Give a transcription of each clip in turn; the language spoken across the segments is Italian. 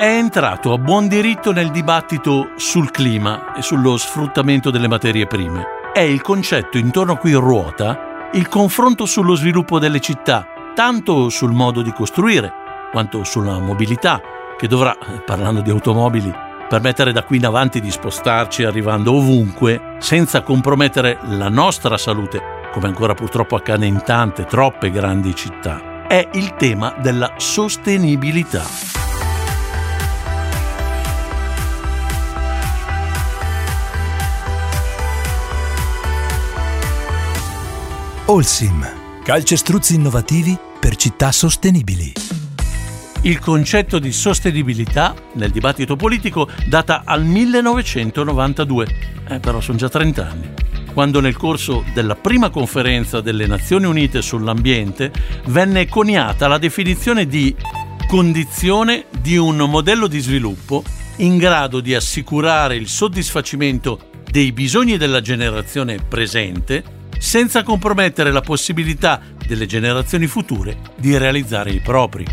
è entrato a buon diritto nel dibattito sul clima e sullo sfruttamento delle materie prime. È il concetto intorno a cui ruota il confronto sullo sviluppo delle città, tanto sul modo di costruire quanto sulla mobilità, che dovrà, parlando di automobili, permettere da qui in avanti di spostarci arrivando ovunque senza compromettere la nostra salute, come ancora purtroppo accade in tante, troppe grandi città. È il tema della sostenibilità. Olsim, calcestruzzi innovativi per città sostenibili. Il concetto di sostenibilità nel dibattito politico data al 1992, eh, però sono già 30 anni, quando nel corso della prima conferenza delle Nazioni Unite sull'ambiente venne coniata la definizione di condizione di un modello di sviluppo in grado di assicurare il soddisfacimento dei bisogni della generazione presente senza compromettere la possibilità delle generazioni future di realizzare i propri.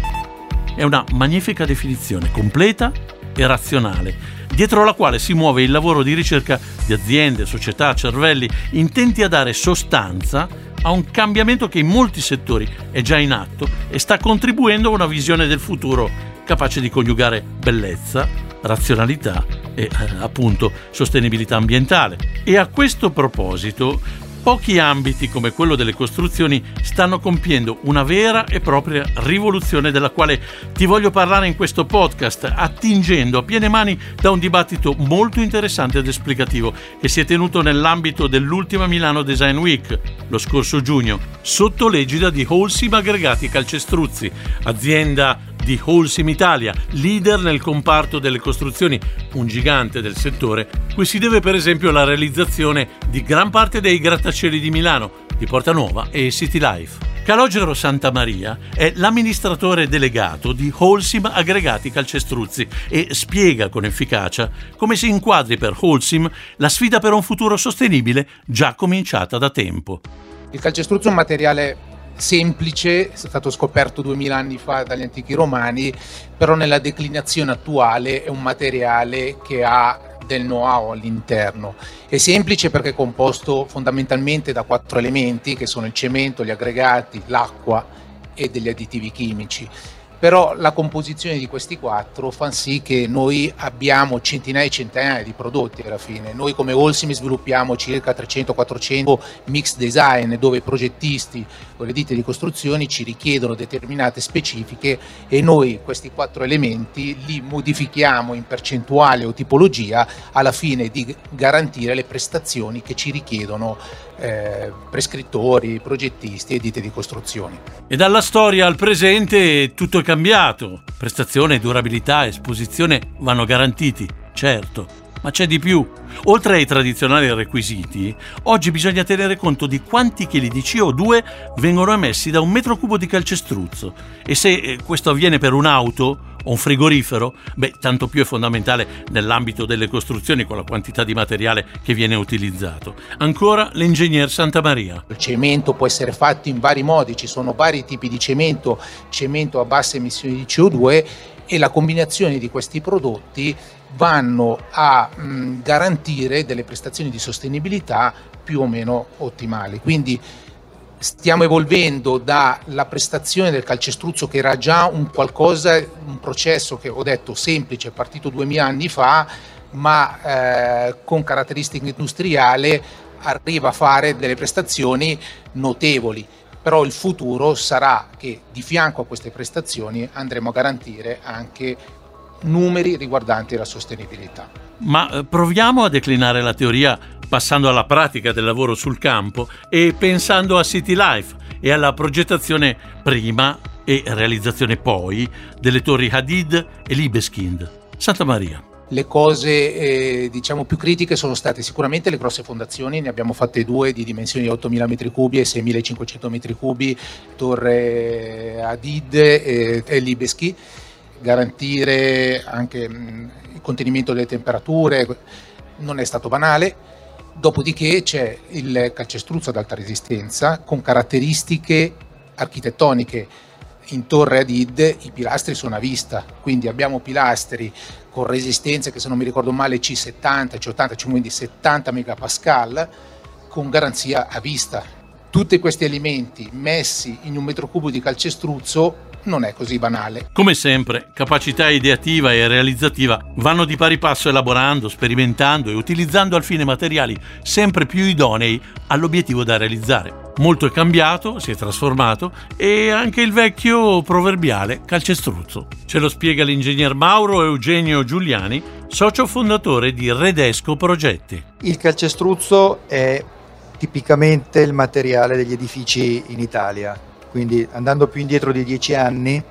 È una magnifica definizione, completa e razionale, dietro la quale si muove il lavoro di ricerca di aziende, società, cervelli, intenti a dare sostanza a un cambiamento che in molti settori è già in atto e sta contribuendo a una visione del futuro capace di coniugare bellezza, razionalità e eh, appunto sostenibilità ambientale. E a questo proposito Pochi ambiti come quello delle costruzioni stanno compiendo una vera e propria rivoluzione della quale ti voglio parlare in questo podcast, attingendo a piene mani da un dibattito molto interessante ed esplicativo che si è tenuto nell'ambito dell'ultima Milano Design Week lo scorso giugno, sotto l'egida di Holcim Aggregati Calcestruzzi, azienda di Holcim Italia, leader nel comparto delle costruzioni, un gigante del settore, cui si deve per esempio la realizzazione di gran parte dei grattacieli di Milano, di Porta Nuova e City Life. Calogero Santamaria è l'amministratore delegato di Holcim Aggregati Calcestruzzi e spiega con efficacia come si inquadri per Holcim la sfida per un futuro sostenibile già cominciata da tempo. Il calcestruzzo è un materiale semplice, è stato scoperto 2000 anni fa dagli antichi romani, però nella declinazione attuale è un materiale che ha del know-how all'interno. È semplice perché è composto fondamentalmente da quattro elementi che sono il cemento, gli aggregati, l'acqua e degli additivi chimici però la composizione di questi quattro fa sì che noi abbiamo centinaia e centinaia di prodotti alla fine. Noi come Olsim sviluppiamo circa 300-400 mix design dove i progettisti o le ditte di costruzioni ci richiedono determinate specifiche e noi questi quattro elementi li modifichiamo in percentuale o tipologia alla fine di garantire le prestazioni che ci richiedono eh, prescrittori, progettisti e ditte di costruzioni. E dalla storia al presente tutto è cambiato. Prestazione, durabilità, esposizione vanno garantiti, certo. Ma c'è di più. Oltre ai tradizionali requisiti, oggi bisogna tenere conto di quanti chili di CO2 vengono emessi da un metro cubo di calcestruzzo e se eh, questo avviene per un'auto o un frigorifero, beh, tanto più è fondamentale nell'ambito delle costruzioni con la quantità di materiale che viene utilizzato. Ancora l'ingegner Santa Maria. Il cemento può essere fatto in vari modi, ci sono vari tipi di cemento, cemento a basse emissioni di CO2 e la combinazione di questi prodotti vanno a mh, garantire delle prestazioni di sostenibilità più o meno ottimali. Quindi stiamo evolvendo dalla prestazione del calcestruzzo che era già un qualcosa, un processo che ho detto semplice, partito 2000 anni fa, ma eh, con caratteristiche industriali arriva a fare delle prestazioni notevoli. Però il futuro sarà che di fianco a queste prestazioni andremo a garantire anche numeri riguardanti la sostenibilità. Ma eh, proviamo a declinare la teoria passando alla pratica del lavoro sul campo e pensando a City Life e alla progettazione prima e realizzazione poi delle torri Hadid e Libeskind. Santa Maria. Le cose eh, diciamo più critiche sono state sicuramente le grosse fondazioni, ne abbiamo fatte due di dimensioni di 8.000 m3 e 6.500 m3, torre Hadid e, e Libeski, garantire anche mh, il contenimento delle temperature non è stato banale Dopodiché c'è il calcestruzzo ad alta resistenza con caratteristiche architettoniche in torre Adid i pilastri sono a vista, quindi abbiamo pilastri con resistenze che se non mi ricordo male C70, C80, quindi 70 megapascal con garanzia a vista. Tutti questi elementi messi in un metro cubo di calcestruzzo non è così banale. Come sempre, capacità ideativa e realizzativa vanno di pari passo elaborando, sperimentando e utilizzando al fine materiali sempre più idonei all'obiettivo da realizzare. Molto è cambiato, si è trasformato e anche il vecchio proverbiale calcestruzzo. Ce lo spiega l'ingegner Mauro Eugenio Giuliani, socio fondatore di Redesco Progetti. Il calcestruzzo è tipicamente il materiale degli edifici in Italia quindi andando più indietro di dieci anni,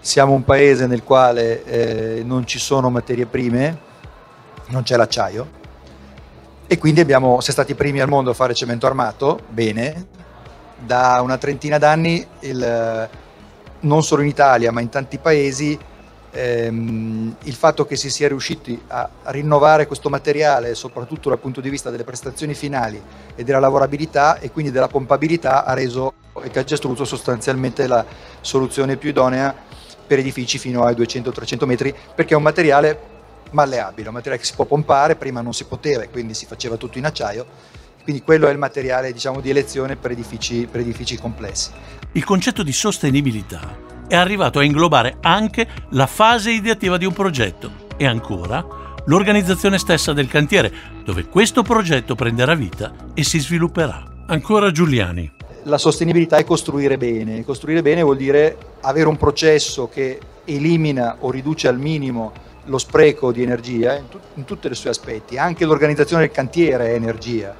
siamo un paese nel quale eh, non ci sono materie prime, non c'è l'acciaio e quindi abbiamo, siamo stati i primi al mondo a fare cemento armato, bene, da una trentina d'anni, il, non solo in Italia ma in tanti paesi, ehm, il fatto che si sia riusciti a rinnovare questo materiale, soprattutto dal punto di vista delle prestazioni finali e della lavorabilità e quindi della pompabilità, ha reso il calcestruzzo sostanzialmente la soluzione più idonea per edifici fino ai 200-300 metri perché è un materiale malleabile, un materiale che si può pompare, prima non si poteva quindi si faceva tutto in acciaio, quindi quello è il materiale diciamo, di elezione per edifici, per edifici complessi. Il concetto di sostenibilità è arrivato a inglobare anche la fase ideativa di un progetto e ancora l'organizzazione stessa del cantiere, dove questo progetto prenderà vita e si svilupperà. Ancora Giuliani. La sostenibilità è costruire bene. Costruire bene vuol dire avere un processo che elimina o riduce al minimo lo spreco di energia in, tu- in tutti i suoi aspetti. Anche l'organizzazione del cantiere è energia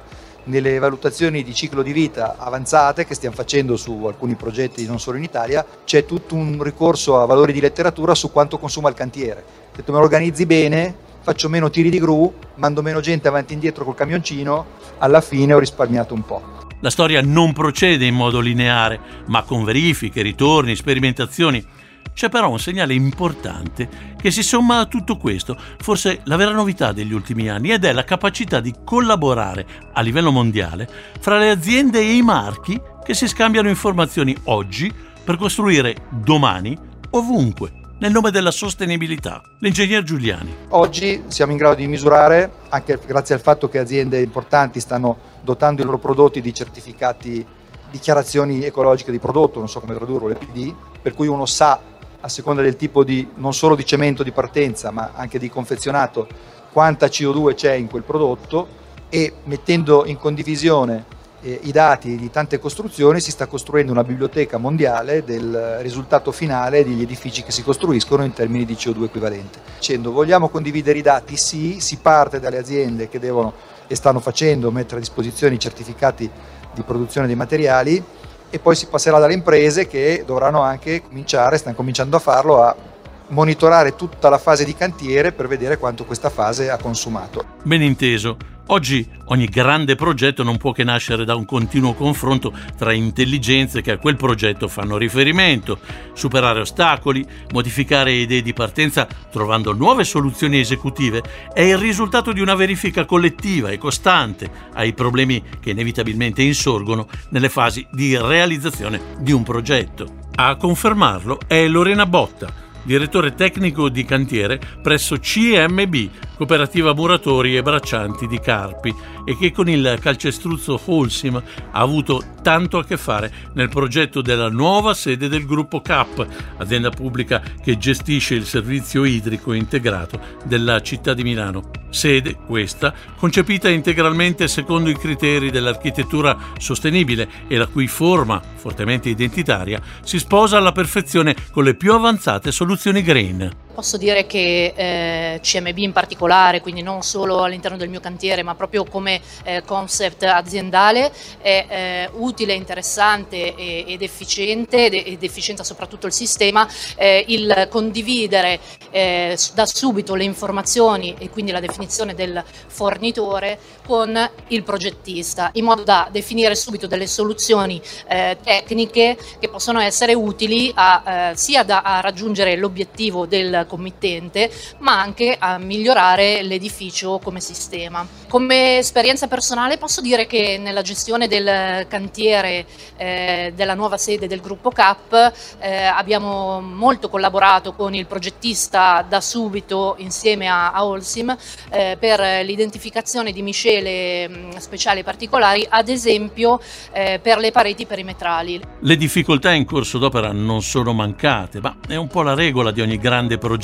nelle valutazioni di ciclo di vita avanzate che stiamo facendo su alcuni progetti non solo in Italia, c'è tutto un ricorso a valori di letteratura su quanto consuma il cantiere. Tu me lo organizzi bene, faccio meno tiri di gru, mando meno gente avanti e indietro col camioncino, alla fine ho risparmiato un po'. La storia non procede in modo lineare, ma con verifiche, ritorni, sperimentazioni c'è però un segnale importante che si somma a tutto questo, forse la vera novità degli ultimi anni, ed è la capacità di collaborare a livello mondiale fra le aziende e i marchi che si scambiano informazioni oggi per costruire domani ovunque nel nome della sostenibilità. L'ingegner Giuliani. Oggi siamo in grado di misurare, anche grazie al fatto che aziende importanti stanno dotando i loro prodotti di certificati, dichiarazioni ecologiche di prodotto, non so come tradurlo, l'EPD, per cui uno sa a seconda del tipo di, non solo di cemento di partenza, ma anche di confezionato, quanta CO2 c'è in quel prodotto e mettendo in condivisione eh, i dati di tante costruzioni si sta costruendo una biblioteca mondiale del risultato finale degli edifici che si costruiscono in termini di CO2 equivalente. Dicendo vogliamo condividere i dati? Sì, si parte dalle aziende che devono e stanno facendo mettere a disposizione i certificati di produzione dei materiali e poi si passerà dalle imprese che dovranno anche cominciare, stanno cominciando a farlo, a monitorare tutta la fase di cantiere per vedere quanto questa fase ha consumato. Ben inteso. Oggi ogni grande progetto non può che nascere da un continuo confronto tra intelligenze che a quel progetto fanno riferimento, superare ostacoli, modificare idee di partenza trovando nuove soluzioni esecutive è il risultato di una verifica collettiva e costante ai problemi che inevitabilmente insorgono nelle fasi di realizzazione di un progetto. A confermarlo è Lorena Botta direttore tecnico di cantiere presso CMB, Cooperativa Muratori e Braccianti di Carpi, e che con il calcestruzzo Holcim ha avuto tanto a che fare nel progetto della nuova sede del gruppo CAP, azienda pubblica che gestisce il servizio idrico integrato della città di Milano. Sede, questa, concepita integralmente secondo i criteri dell'architettura sostenibile e la cui forma, fortemente identitaria, si sposa alla perfezione con le più avanzate soluzioni green. Posso dire che eh, CMB in particolare, quindi non solo all'interno del mio cantiere, ma proprio come eh, concept aziendale, è eh, utile, interessante ed efficiente ed efficienta soprattutto il sistema eh, il condividere eh, da subito le informazioni e quindi la definizione del fornitore con il progettista, in modo da definire subito delle soluzioni eh, tecniche che possono essere utili a, sia da, a raggiungere l'obiettivo del committente, ma anche a migliorare l'edificio come sistema. Come esperienza personale posso dire che nella gestione del cantiere eh, della nuova sede del gruppo CAP eh, abbiamo molto collaborato con il progettista da subito insieme a, a Olsim eh, per l'identificazione di miscele mh, speciali e particolari, ad esempio eh, per le pareti perimetrali. Le difficoltà in corso d'opera non sono mancate, ma è un po' la regola di ogni grande progetto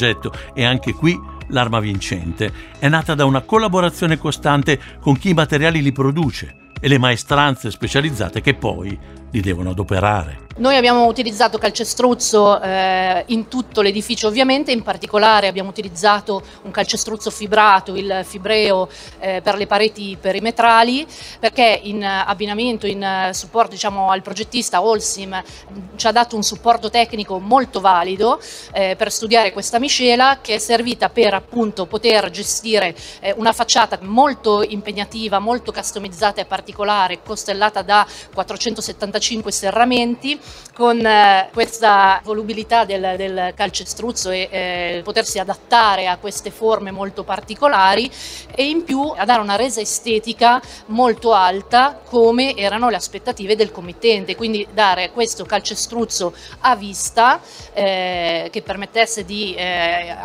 e anche qui l'arma vincente. È nata da una collaborazione costante con chi i materiali li produce e le maestranze specializzate che poi li devono adoperare. Noi abbiamo utilizzato calcestruzzo eh, in tutto l'edificio ovviamente, in particolare abbiamo utilizzato un calcestruzzo fibrato, il fibreo eh, per le pareti perimetrali, perché in abbinamento, in supporto diciamo, al progettista Olsim ci ha dato un supporto tecnico molto valido eh, per studiare questa miscela che è servita per appunto poter gestire eh, una facciata molto impegnativa, molto customizzata e particolare, costellata da 475 serramenti con eh, questa volubilità del, del calcestruzzo e eh, potersi adattare a queste forme molto particolari e in più a dare una resa estetica molto alta come erano le aspettative del committente, quindi dare questo calcestruzzo a vista eh, che permettesse di eh,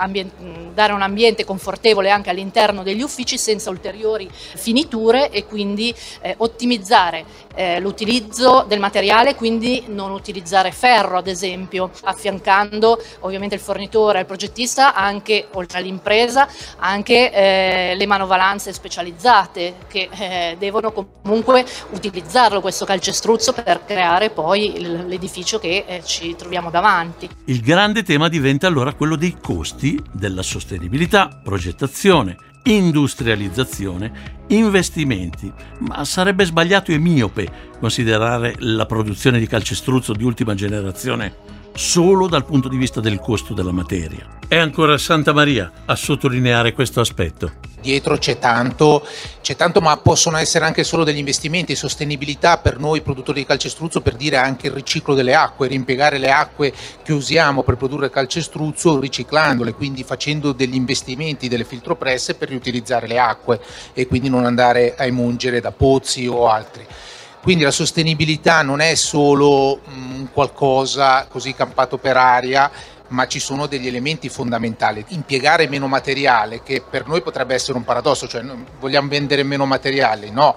dare un ambiente confortevole anche all'interno degli uffici senza ulteriori finiture e quindi eh, ottimizzare eh, l'utilizzo del materiale, quindi non utilizzare ferro ad esempio, affiancando ovviamente il fornitore, il progettista, anche oltre all'impresa, anche eh, le manovalanze specializzate che eh, devono comunque utilizzarlo questo calcestruzzo per creare poi l'edificio che eh, ci troviamo davanti. Il grande tema diventa allora quello dei costi, della sostenibilità, progettazione, industrializzazione, investimenti, ma sarebbe sbagliato e miope considerare la produzione di calcestruzzo di ultima generazione solo dal punto di vista del costo della materia. È ancora Santa Maria a sottolineare questo aspetto. Dietro c'è tanto, c'è tanto, ma possono essere anche solo degli investimenti, sostenibilità per noi produttori di calcestruzzo, per dire anche il riciclo delle acque, rimpiegare le acque che usiamo per produrre calcestruzzo riciclandole, quindi facendo degli investimenti, delle filtropresse per riutilizzare le acque e quindi non andare a emungere da pozzi o altri. Quindi la sostenibilità non è solo un qualcosa così campato per aria, ma ci sono degli elementi fondamentali. Impiegare meno materiale, che per noi potrebbe essere un paradosso, cioè vogliamo vendere meno materiale, no.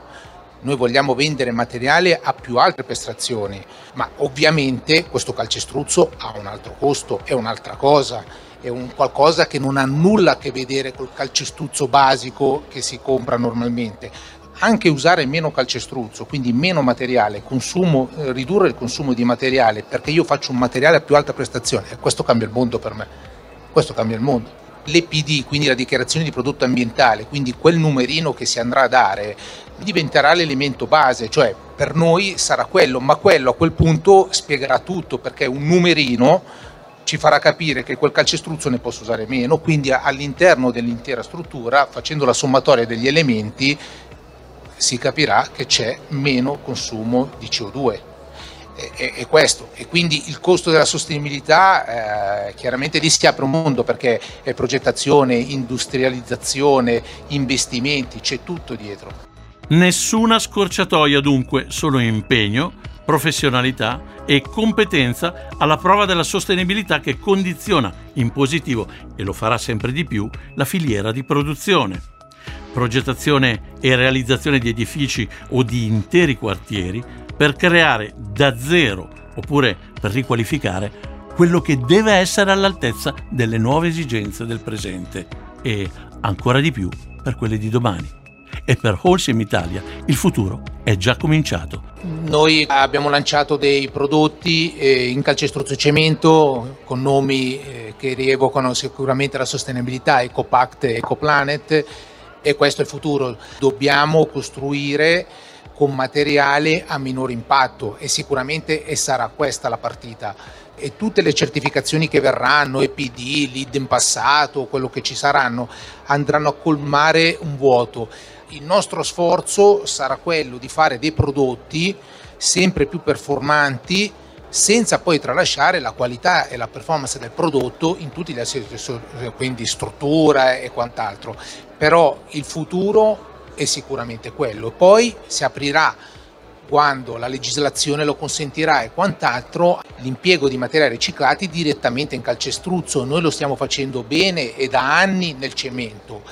Noi vogliamo vendere materiale a più alte prestazioni, ma ovviamente questo calcestruzzo ha un altro costo, è un'altra cosa, è un qualcosa che non ha nulla a che vedere col calcestruzzo basico che si compra normalmente anche usare meno calcestruzzo, quindi meno materiale, consumo, eh, ridurre il consumo di materiale perché io faccio un materiale a più alta prestazione questo cambia il mondo per me. Questo cambia il mondo. L'EPD, quindi la dichiarazione di prodotto ambientale, quindi quel numerino che si andrà a dare, diventerà l'elemento base, cioè per noi sarà quello, ma quello a quel punto spiegherà tutto perché un numerino ci farà capire che quel calcestruzzo ne posso usare meno, quindi all'interno dell'intera struttura, facendo la sommatoria degli elementi, si capirà che c'è meno consumo di CO2. È, è, questo e quindi il costo della sostenibilità eh, chiaramente lì si apre un mondo perché è progettazione, industrializzazione, investimenti, c'è tutto dietro. Nessuna scorciatoia dunque, solo impegno, professionalità e competenza alla prova della sostenibilità che condiziona in positivo, e lo farà sempre di più, la filiera di produzione progettazione e realizzazione di edifici o di interi quartieri per creare da zero oppure per riqualificare quello che deve essere all'altezza delle nuove esigenze del presente e ancora di più per quelle di domani. E per Holcim Italia il futuro è già cominciato. Noi abbiamo lanciato dei prodotti eh, in calcestruzzo cemento con nomi eh, che rievocano sicuramente la sostenibilità, EcoPact e EcoPlanet e questo è il futuro. Dobbiamo costruire con materiale a minore impatto e sicuramente e sarà questa la partita. E tutte le certificazioni che verranno, EPD, LEED in passato, quello che ci saranno, andranno a colmare un vuoto. Il nostro sforzo sarà quello di fare dei prodotti sempre più performanti senza poi tralasciare la qualità e la performance del prodotto in tutti gli aspetti, quindi struttura e quant'altro. Però il futuro è sicuramente quello. Poi si aprirà quando la legislazione lo consentirà e quant'altro, l'impiego di materiali riciclati direttamente in calcestruzzo. Noi lo stiamo facendo bene e da anni nel cemento,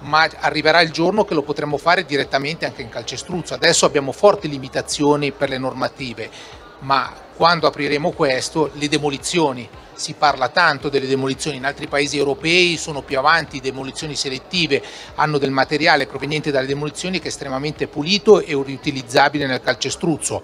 ma arriverà il giorno che lo potremo fare direttamente anche in calcestruzzo. Adesso abbiamo forti limitazioni per le normative, ma quando apriremo questo, le demolizioni si parla tanto delle demolizioni, in altri paesi europei sono più avanti, demolizioni selettive, hanno del materiale proveniente dalle demolizioni che è estremamente pulito e riutilizzabile nel calcestruzzo.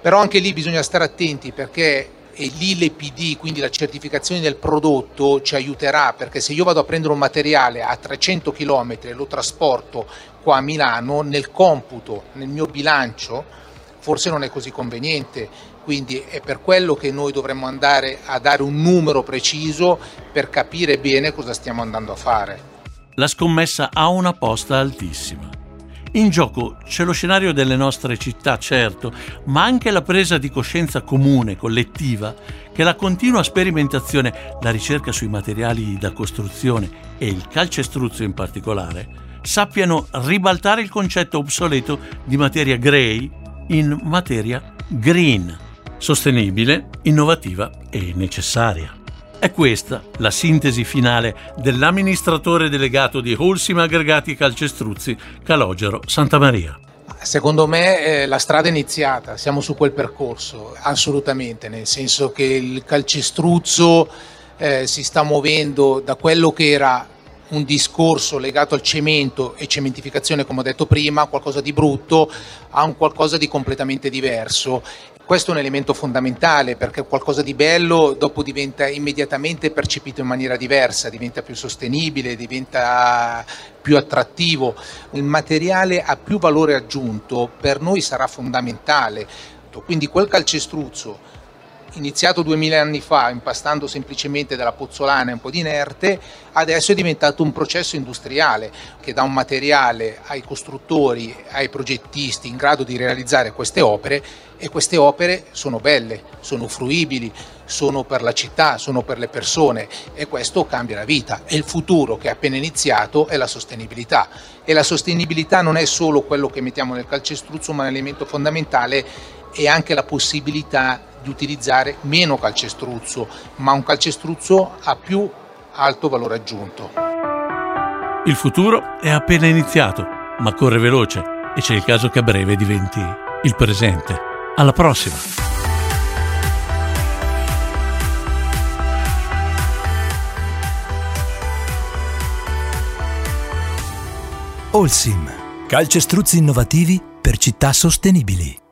Però anche lì bisogna stare attenti perché e lì l'EPD, quindi la certificazione del prodotto, ci aiuterà perché se io vado a prendere un materiale a 300 km e lo trasporto qua a Milano, nel computo, nel mio bilancio, forse non è così conveniente quindi è per quello che noi dovremmo andare a dare un numero preciso per capire bene cosa stiamo andando a fare. La scommessa ha una posta altissima. In gioco c'è lo scenario delle nostre città, certo, ma anche la presa di coscienza comune, collettiva, che la continua sperimentazione, la ricerca sui materiali da costruzione e il calcestruzzo in particolare, sappiano ribaltare il concetto obsoleto di materia grey in materia green sostenibile, innovativa e necessaria. È questa la sintesi finale dell'amministratore delegato di Holcim Aggregati Calcestruzzi, Calogero Santamaria. Secondo me eh, la strada è iniziata, siamo su quel percorso, assolutamente, nel senso che il calcestruzzo eh, si sta muovendo da quello che era un discorso legato al cemento e cementificazione, come ho detto prima, qualcosa di brutto, a un qualcosa di completamente diverso questo è un elemento fondamentale perché qualcosa di bello dopo diventa immediatamente percepito in maniera diversa, diventa più sostenibile, diventa più attrattivo. Il materiale ha più valore aggiunto, per noi sarà fondamentale. Quindi quel calcestruzzo iniziato 2000 anni fa impastando semplicemente della pozzolana e un po' di inerte, adesso è diventato un processo industriale che dà un materiale ai costruttori, ai progettisti in grado di realizzare queste opere e queste opere sono belle, sono fruibili, sono per la città, sono per le persone e questo cambia la vita. E il futuro che è appena iniziato è la sostenibilità. E la sostenibilità non è solo quello che mettiamo nel calcestruzzo ma un elemento fondamentale è anche la possibilità di utilizzare meno calcestruzzo, ma un calcestruzzo a più alto valore aggiunto. Il futuro è appena iniziato, ma corre veloce e c'è il caso che a breve diventi il presente. Alla prossima! Olsim. Calcestruzzi innovativi per città sostenibili.